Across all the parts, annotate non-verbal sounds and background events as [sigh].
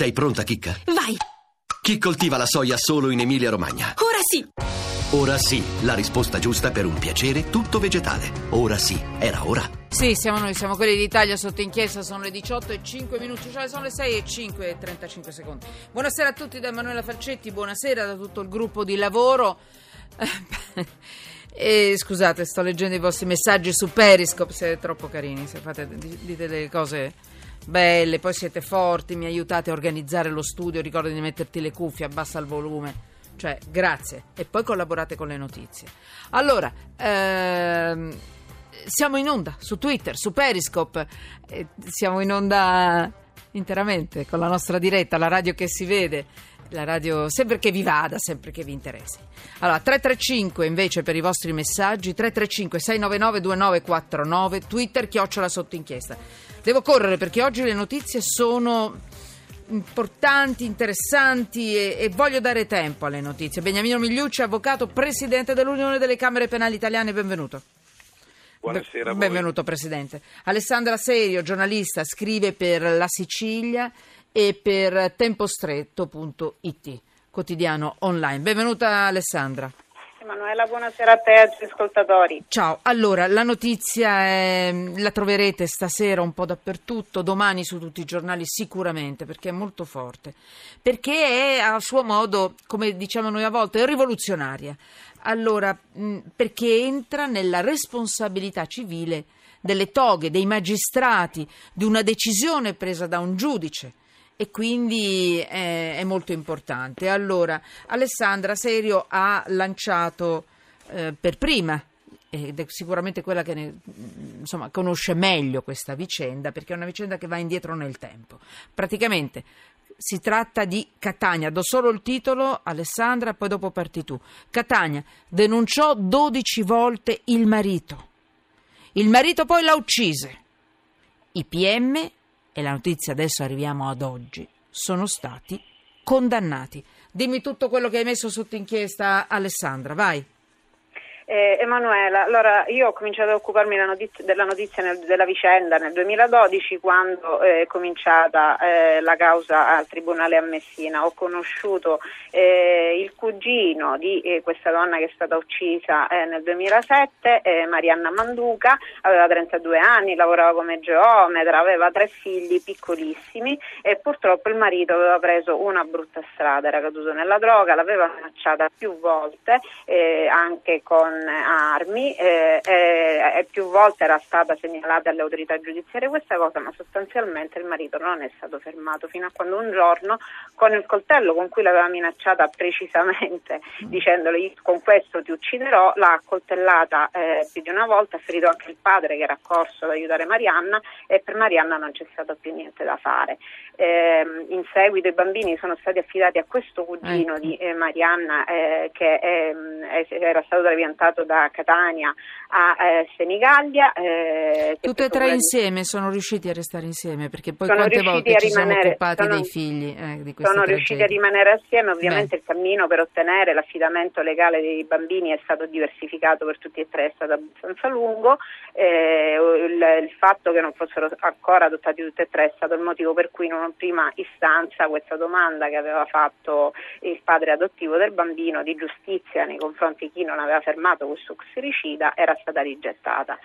Sei pronta, Chicca? Vai! Chi coltiva la soia solo in Emilia-Romagna? Ora sì! Ora sì, la risposta giusta per un piacere tutto vegetale. Ora sì, era ora. Sì, siamo noi, siamo quelli d'Italia sotto inchiesta, sono le 18 e 5 minuti, cioè sono le 6 e 5 e 35 secondi. Buonasera a tutti da Emanuela Falcetti, buonasera da tutto il gruppo di lavoro. [laughs] E scusate, sto leggendo i vostri messaggi su Periscope, siete troppo carini, se fate, dite delle cose belle, poi siete forti, mi aiutate a organizzare lo studio, ricordi di metterti le cuffie, abbassa il volume. Cioè, grazie. E poi collaborate con le notizie. Allora, ehm, siamo in onda su Twitter, su Periscope, eh, siamo in onda interamente con la nostra diretta, la radio che si vede la radio sempre che vi vada, sempre che vi interessi. Allora, 335 invece per i vostri messaggi, 335 699 2949, Twitter chiocciola sotto inchiesta. Devo correre perché oggi le notizie sono importanti, interessanti e, e, voglio dare tempo alle notizie. Beniamino Migliucci, avvocato, presidente dell'Unione delle Camere Penali Italiane, benvenuto. Buonasera. Benvenuto Presidente. Alessandra Serio, giornalista, scrive per La Sicilia e per tempostretto.it, quotidiano online. Benvenuta Alessandra. Emanuela, buonasera a te e agli ascoltatori. Ciao, allora la notizia è, la troverete stasera un po' dappertutto, domani su tutti i giornali sicuramente, perché è molto forte, perché è a suo modo, come diciamo noi a volte, rivoluzionaria. Allora, perché entra nella responsabilità civile delle toghe, dei magistrati, di una decisione presa da un giudice e quindi è, è molto importante. Allora, Alessandra Serio ha lanciato eh, per prima ed è sicuramente quella che ne, insomma, conosce meglio questa vicenda perché è una vicenda che va indietro nel tempo. Praticamente si tratta di Catania, do solo il titolo Alessandra, poi dopo parti tu. Catania denunciò 12 volte il marito. Il marito poi la uccise. I PM e la notizia adesso arriviamo ad oggi, sono stati condannati. Dimmi tutto quello che hai messo sotto inchiesta, Alessandra, vai. Eh, Emanuela, allora io ho cominciato ad occuparmi notizia, della notizia nel, della vicenda nel 2012 quando eh, è cominciata eh, la causa al Tribunale a Messina. Ho conosciuto eh, il cugino di eh, questa donna che è stata uccisa nel 2007, Marianna Manduca, aveva 32 anni, lavorava come geometra, aveva tre figli piccolissimi e purtroppo il marito aveva preso una brutta strada, era caduto nella droga, l'aveva minacciata più volte anche con armi eh, eh, più volte era stata segnalata alle autorità giudiziarie questa cosa, ma sostanzialmente il marito non è stato fermato fino a quando un giorno con il coltello con cui l'aveva minacciata precisamente dicendole con questo ti ucciderò, l'ha accoltellata eh, più di una volta, ha ferito anche il padre che era corso ad aiutare Marianna e per Marianna non c'è stato più niente da fare. Eh, in seguito i bambini sono stati affidati a questo cugino ecco. di eh, Marianna eh, che ehm, era stato trapiantato portato da Catania a eh, Senigallia. Eh, Tutte e tre insieme sono riusciti a restare insieme perché poi quante volte ci rimanere, sono occupati sono, dei figli eh, di Sono riusciti a rimanere assieme, ovviamente Beh. il cammino per ottenere l'affidamento legale dei bambini è stato diversificato per tutti e tre, è stato abbastanza lungo, eh, il, il, fatto che non fossero ancora adottati tutti e tre è stato il motivo per cui in una prima istanza questa domanda che aveva fatto il padre adottivo del bambino di giustizia nei confronti di chi non aveva fermato questo xericida era stata rigettata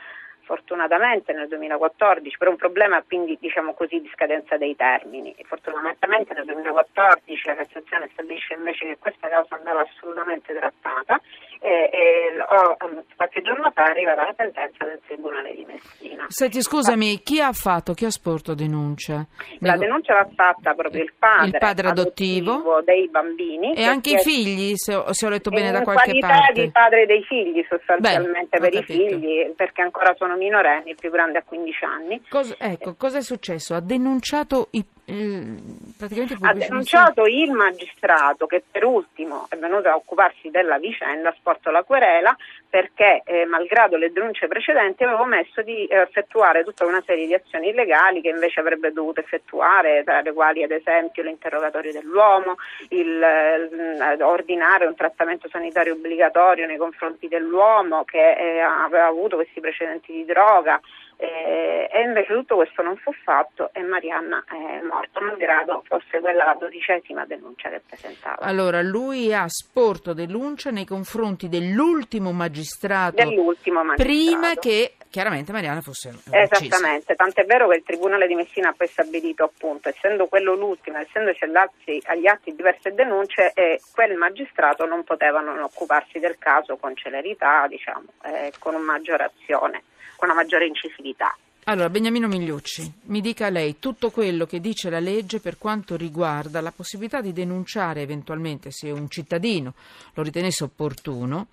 fortunatamente nel 2014 per un problema quindi diciamo così di scadenza dei termini. Fortunatamente nel 2014 la Cassazione stabilisce invece che questa causa andava assolutamente trattata e, e oh, qualche giorno fa arriva la sentenza del Tribunale di Messina. Senti scusami, chi ha fatto, chi ha sporto denuncia? La denuncia l'ha fatta proprio il padre, il padre adottivo, adottivo dei bambini. E anche i figli, se ho, se ho letto bene da qualche parte. In qualità di padre dei figli sostanzialmente Beh, per i figli perché ancora sono sono minorenni, il più grande ha 15 anni. Cos- ecco, cosa è successo? Ha denunciato i ha denunciato il magistrato che per ultimo è venuto a occuparsi della vicenda, ha sporto la querela perché eh, malgrado le denunce precedenti aveva omesso di eh, effettuare tutta una serie di azioni illegali che invece avrebbe dovuto effettuare, tra le quali ad esempio l'interrogatorio dell'uomo, il, eh, ordinare un trattamento sanitario obbligatorio nei confronti dell'uomo che eh, aveva avuto questi precedenti di droga, eh, e invece tutto questo non fu fatto e Marianna è morta, malgrado fosse quella la dodicesima denuncia che presentava. Allora, lui ha sporto denuncia nei confronti dell'ultimo magistrato, dell'ultimo magistrato. prima che chiaramente Marianna fosse uccisa. Esattamente, tant'è vero che il Tribunale di Messina ha poi stabilito appunto, essendo quello l'ultimo, essendoci agli atti diverse denunce, eh, quel magistrato non poteva non occuparsi del caso con celerità, diciamo, eh, con maggiore azione con una maggiore incisività. Allora, Beniamino Migliucci, mi dica lei tutto quello che dice la legge per quanto riguarda la possibilità di denunciare eventualmente, se un cittadino lo ritenesse opportuno,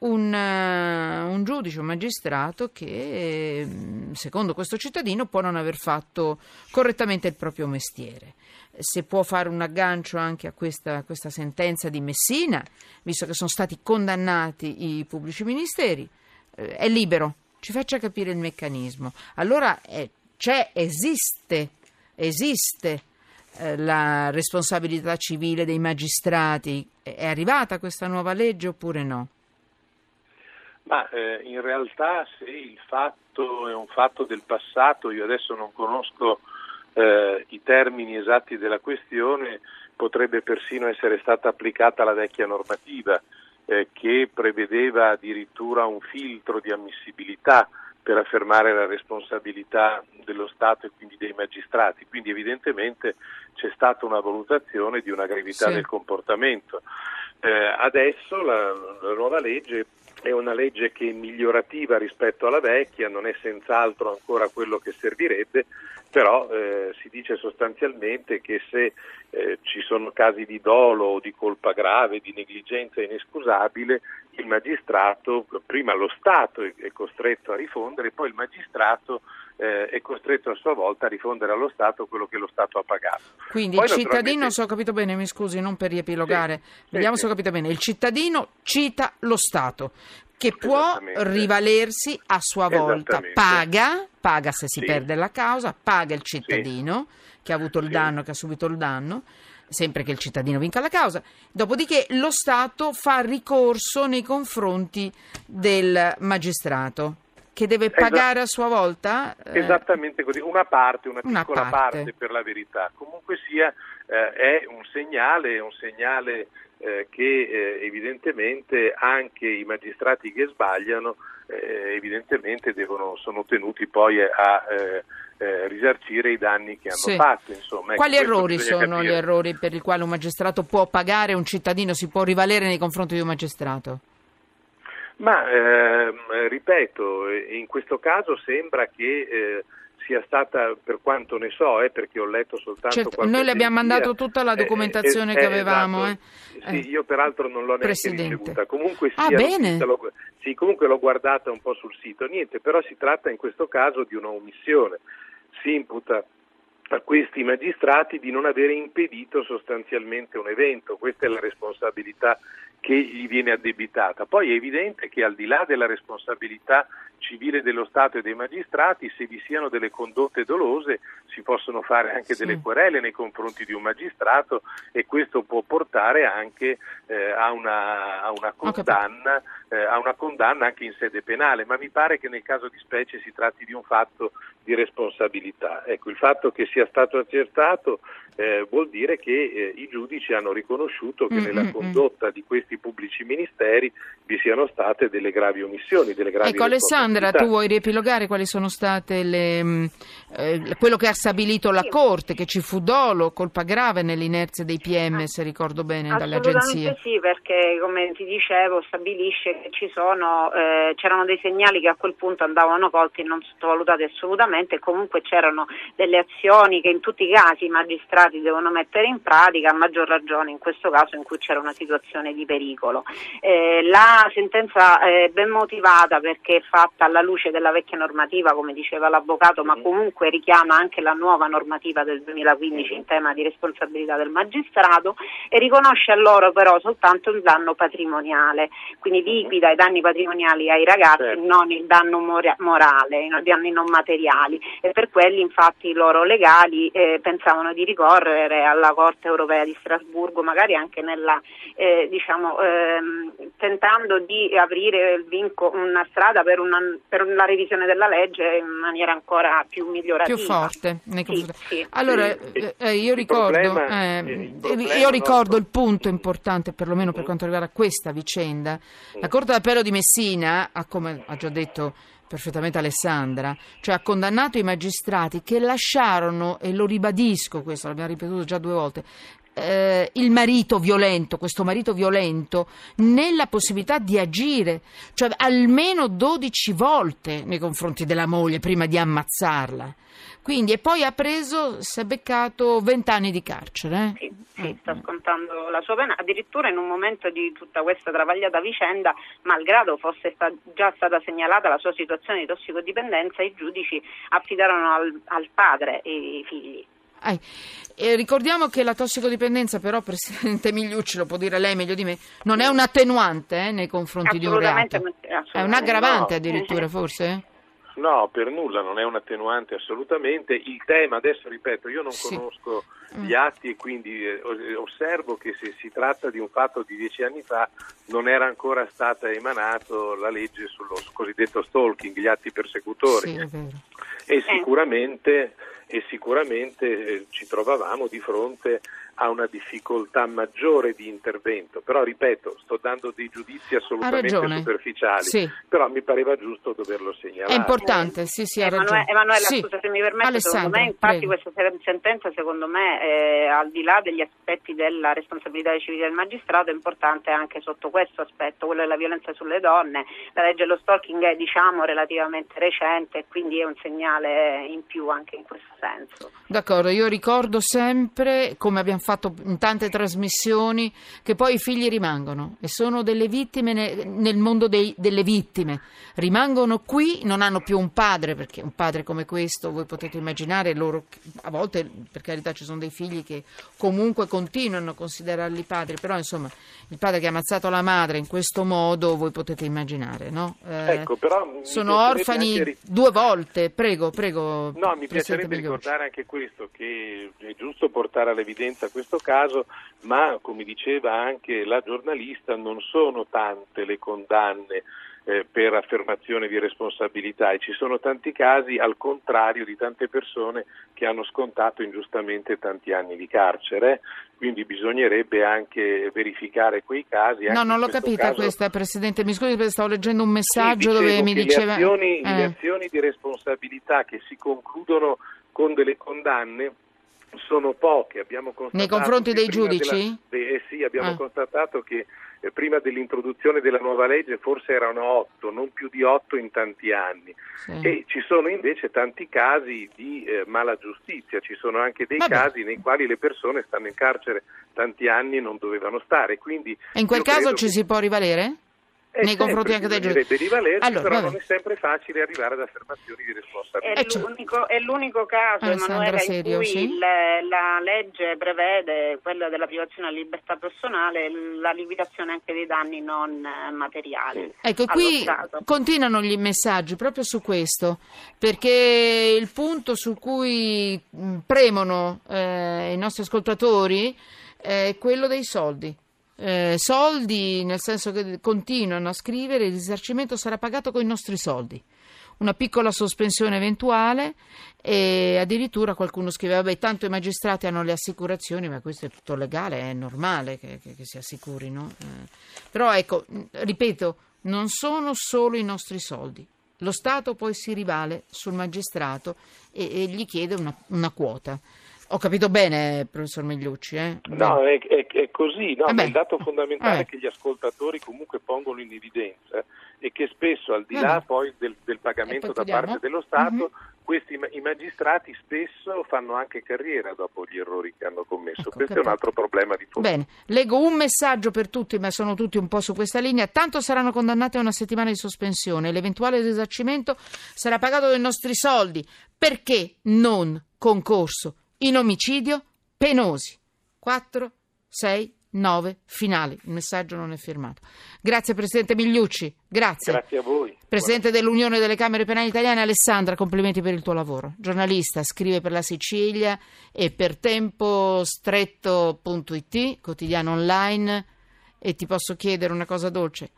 un, uh, un, giudice, un magistrato che, mm, secondo questo cittadino, può non aver fatto correttamente il proprio mestiere. Se può fare un aggancio anche a questa, a questa sentenza di Messina, visto che sono stati condannati i pubblici ministeri, eh, è libero ci faccia capire il meccanismo. Allora eh, c'è, esiste, esiste eh, la responsabilità civile dei magistrati. È arrivata questa nuova legge oppure no? Ma eh, in realtà se il fatto è un fatto del passato, io adesso non conosco eh, i termini esatti della questione, potrebbe persino essere stata applicata la vecchia normativa eh, che prevedeva addirittura un filtro di ammissibilità per affermare la responsabilità dello Stato e quindi dei magistrati. Quindi evidentemente c'è stata una valutazione di una gravità sì. del comportamento. Eh, adesso la, la nuova legge è una legge che è migliorativa rispetto alla vecchia, non è senz'altro ancora quello che servirebbe, però eh, si dice sostanzialmente che se eh, ci sono casi di dolo o di colpa grave, di negligenza inescusabile, il magistrato, prima lo Stato è, costretto a rifondere, poi il magistrato eh, è costretto a sua volta a rifondere allo Stato quello che lo Stato ha pagato. Quindi Poi, il cittadino, se ho capito bene, mi scusi, non per riepilogare, sì, vediamo sì, se ho capito bene, il cittadino cita lo Stato che può rivalersi a sua volta, paga, paga se si sì. perde la causa, paga il cittadino che ha avuto il danno, che ha subito il danno sempre che il cittadino vinca la causa. Dopodiché lo Stato fa ricorso nei confronti del magistrato che deve pagare a sua volta? Eh, Esattamente così, una parte, una, una piccola parte. parte. per la verità. Comunque sia, eh, è un segnale, un segnale eh, che eh, evidentemente anche i magistrati che sbagliano eh, evidentemente devono, sono tenuti poi a eh, risarcire i danni che hanno sì. fatto. Insomma. Quali ecco, errori sono capire. gli errori per i quali un magistrato può pagare, un cittadino si può rivalere nei confronti di un magistrato? Ma ehm, ripeto, in questo caso sembra che eh, sia stata, per quanto ne so, eh, perché ho letto soltanto certo, Noi le abbiamo mandato tutta la eh, documentazione eh, che avevamo. Esatto. Sì, io peraltro non l'ho neanche ricevuta. Comunque, ah, bene. L'ho, sì, comunque l'ho guardata un po' sul sito. Niente, però si tratta in questo caso di una omissione. Si imputa a questi magistrati di non avere impedito sostanzialmente un evento. Questa è la responsabilità che gli viene addebitata. Poi è evidente che al di là della responsabilità civile dello Stato e dei magistrati, se vi siano delle condotte dolose si possono fare anche sì. delle querele nei confronti di un magistrato e questo può portare anche eh, a, una, a, una condanna, eh, a, una, condanna, anche in sede penale, ma mi pare che nel caso di specie si tratti di un fatto di responsabilità. Ecco, il fatto che sia stato accertato eh, vuol dire che eh, i giudici hanno riconosciuto che mm, nella mm, mm. condotta di questi pubblici ministeri vi siano state delle gravi omissioni, delle gravi Ecco Alessandra, tu vuoi riepilogare quali sono state le, mm, eh, quello che ha stabilito la Corte, che ci fu dolo, colpa grave nell'inerzia dei PM, ah, se ricordo bene, dalle agenzie? Sì, perché come ti dicevo stabilisce che ci sono, eh, c'erano dei segnali che a quel punto andavano colti e non sottovalutati assolutamente e comunque c'erano delle azioni che in tutti i casi i magistrati magistrati devono mettere in pratica, a maggior ragione in questo caso in cui c'era una situazione di pericolo. Eh, la sentenza è ben motivata perché è fatta alla luce della vecchia normativa, come diceva l'avvocato, ma comunque richiama anche la nuova normativa del 2015 in tema di responsabilità del magistrato e riconosce a loro però soltanto il danno patrimoniale, quindi liquida i danni patrimoniali ai ragazzi, certo. non il danno morale, i danni non materiali. E per quelli infatti i loro legali eh, pensavano di ricorrere ricorrere alla Corte europea di Strasburgo, magari anche nella, eh, diciamo, ehm, tentando di aprire vinco, una strada per una per la revisione della legge in maniera ancora più migliorativa. Più forte. Nei Sì, sì. Allora, eh, eh, io Il ricordo, problema- eh, io ricordo il punto importante, perlomeno per quanto riguarda questa vicenda. La Corte d'Appello di Messina, ha, come ha già detto perfettamente Alessandra, cioè ha condannato i magistrati che lasciarono, e lo ribadisco questo, l'abbiamo ripetuto già due volte, eh, il marito violento, questo marito violento, nella possibilità di agire, cioè almeno 12 volte nei confronti della moglie prima di ammazzarla. Quindi, e poi ha preso, si è beccato 20 anni di carcere. eh. Sì, sì, sta scontando la sua pena, addirittura in un momento di tutta questa travagliata vicenda, malgrado fosse sta- già stata segnalata la sua situazione di tossicodipendenza, i giudici affidarono al, al padre i figli. Eh, ricordiamo che la tossicodipendenza, però, Presidente Migliucci, lo può dire lei meglio di me, non è un attenuante eh, nei confronti di un reato. È un aggravante no. addirittura, forse? No, per nulla, non è un attenuante assolutamente. Il tema, adesso ripeto, io non Sì. conosco Mm. gli atti e quindi eh, os- osservo che se si tratta di un fatto di dieci anni fa non era ancora stata emanato la legge sullo cosiddetto stalking, gli atti persecutori. Sì, è vero. E sicuramente, e sicuramente eh, ci trovavamo di fronte a una difficoltà maggiore di intervento, però ripeto, sto dando dei giudizi assolutamente superficiali, Sì. però mi pareva giusto doverlo segnalare. È importante, sì, sì, ha Emanuele. Emanuela, Sì. scusa se mi permette, secondo Alessandra, me infatti prego. questa se- sentenza secondo me eh, al di là degli aspetti della responsabilità civile del magistrato è importante anche sotto questo aspetto, quello della violenza sulle donne. La legge dello stalking è diciamo relativamente recente e quindi è un segnale in più anche in questo senso. D'accordo, io ricordo sempre, come abbiamo fatto in tante trasmissioni, che poi i figli rimangono e sono delle vittime ne- nel mondo dei- delle vittime. Rimangono qui, non hanno più un padre, perché un padre come questo, voi potete immaginare, loro a volte, per carità, ci sono dei figli che comunque continuano a considerarli padri, però insomma, il padre che ha ammazzato la madre in questo modo, voi potete immaginare, no? Eh, Ecco, però sono orfani anche due volte, prego, prego. No, mi piacerebbe Migliucci. Ricordare anche questo, che è giusto portare all'evidenza questo caso, ma come diceva anche la giornalista, non sono tante le condanne eh, per affermazione di responsabilità e ci sono tanti casi, al contrario, di tante persone che hanno scontato ingiustamente tanti anni di carcere, quindi bisognerebbe anche verificare quei casi. anche No, non l'ho capita caso- questa, Presidente. Mi scusi perché stavo leggendo un sì, messaggio dicevo dove mi diceva... Le azioni, Eh, le azioni di responsabilità che si concludono con delle condanne sono poche. Abbiamo constatato Nei confronti dei giudici? della- eh, sì, abbiamo Ah. constatato che eh, prima dell'introduzione della nuova legge forse erano otto, non più di otto in tanti anni. sì. E ci sono invece tanti casi di eh, mala giustizia, ci sono anche dei Vabbè. casi nei quali le persone stanno in carcere tanti anni e non dovevano stare. Quindi E in quel caso ci che- si può rivalere? Eh, Nei confronti anche dei giudici. rivalersi, Allora, però vabbè. non è sempre facile arrivare ad affermazioni di È, responsabilità. Eh, certo. l'unico, è l'unico caso, Emanuela, in Serio, cui sì? il- la legge prevede, quella della privazione della libertà personale, la liquidazione anche dei danni non eh, materiali. Ecco, qui Stato. continuano gli messaggi proprio su questo, perché il punto su cui premono eh, i nostri ascoltatori è quello dei soldi. Eh, soldi nel senso che continuano a scrivere il risarcimento sarà pagato con i nostri soldi. Una piccola sospensione eventuale e addirittura qualcuno scrive: Vabbè, tanto i magistrati hanno le assicurazioni, ma questo è tutto legale, è normale che, che- che si assicurino. Eh, però ecco, ripeto, non sono solo i nostri soldi. Lo Stato poi si rivale sul magistrato e, e gli chiede una, una quota. Ho capito bene, professor Migliucci? Eh? No, è, è- è così, no? Ma il dato fondamentale Vabbè. è che gli ascoltatori comunque pongono in evidenza e che spesso al di Vabbè. là poi del, del pagamento poi da parte dello Stato, Mhm. questi i magistrati spesso fanno anche carriera dopo gli errori che hanno commesso. Ecco, Questo è capito. un altro problema di fondo. Bene, leggo un messaggio per tutti, ma sono tutti un po' su questa linea. Tanto saranno condannati a una settimana di sospensione. L'eventuale risarcimento sarà pagato dai nostri soldi. Perché non concorso in omicidio penosi? 4, 6, 9, finale. Il messaggio non è firmato. Grazie Presidente Migliucci, grazie. Grazie a voi. Presidente dell'Unione delle Camere Penali Italiane, Alessandra, complimenti per il tuo lavoro. Giornalista, scrive per la Sicilia e per tempostretto.it, quotidiano online. E ti posso chiedere una cosa dolce.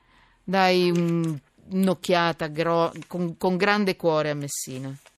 Dai un un'occhiata gro- con, con grande cuore a Messina.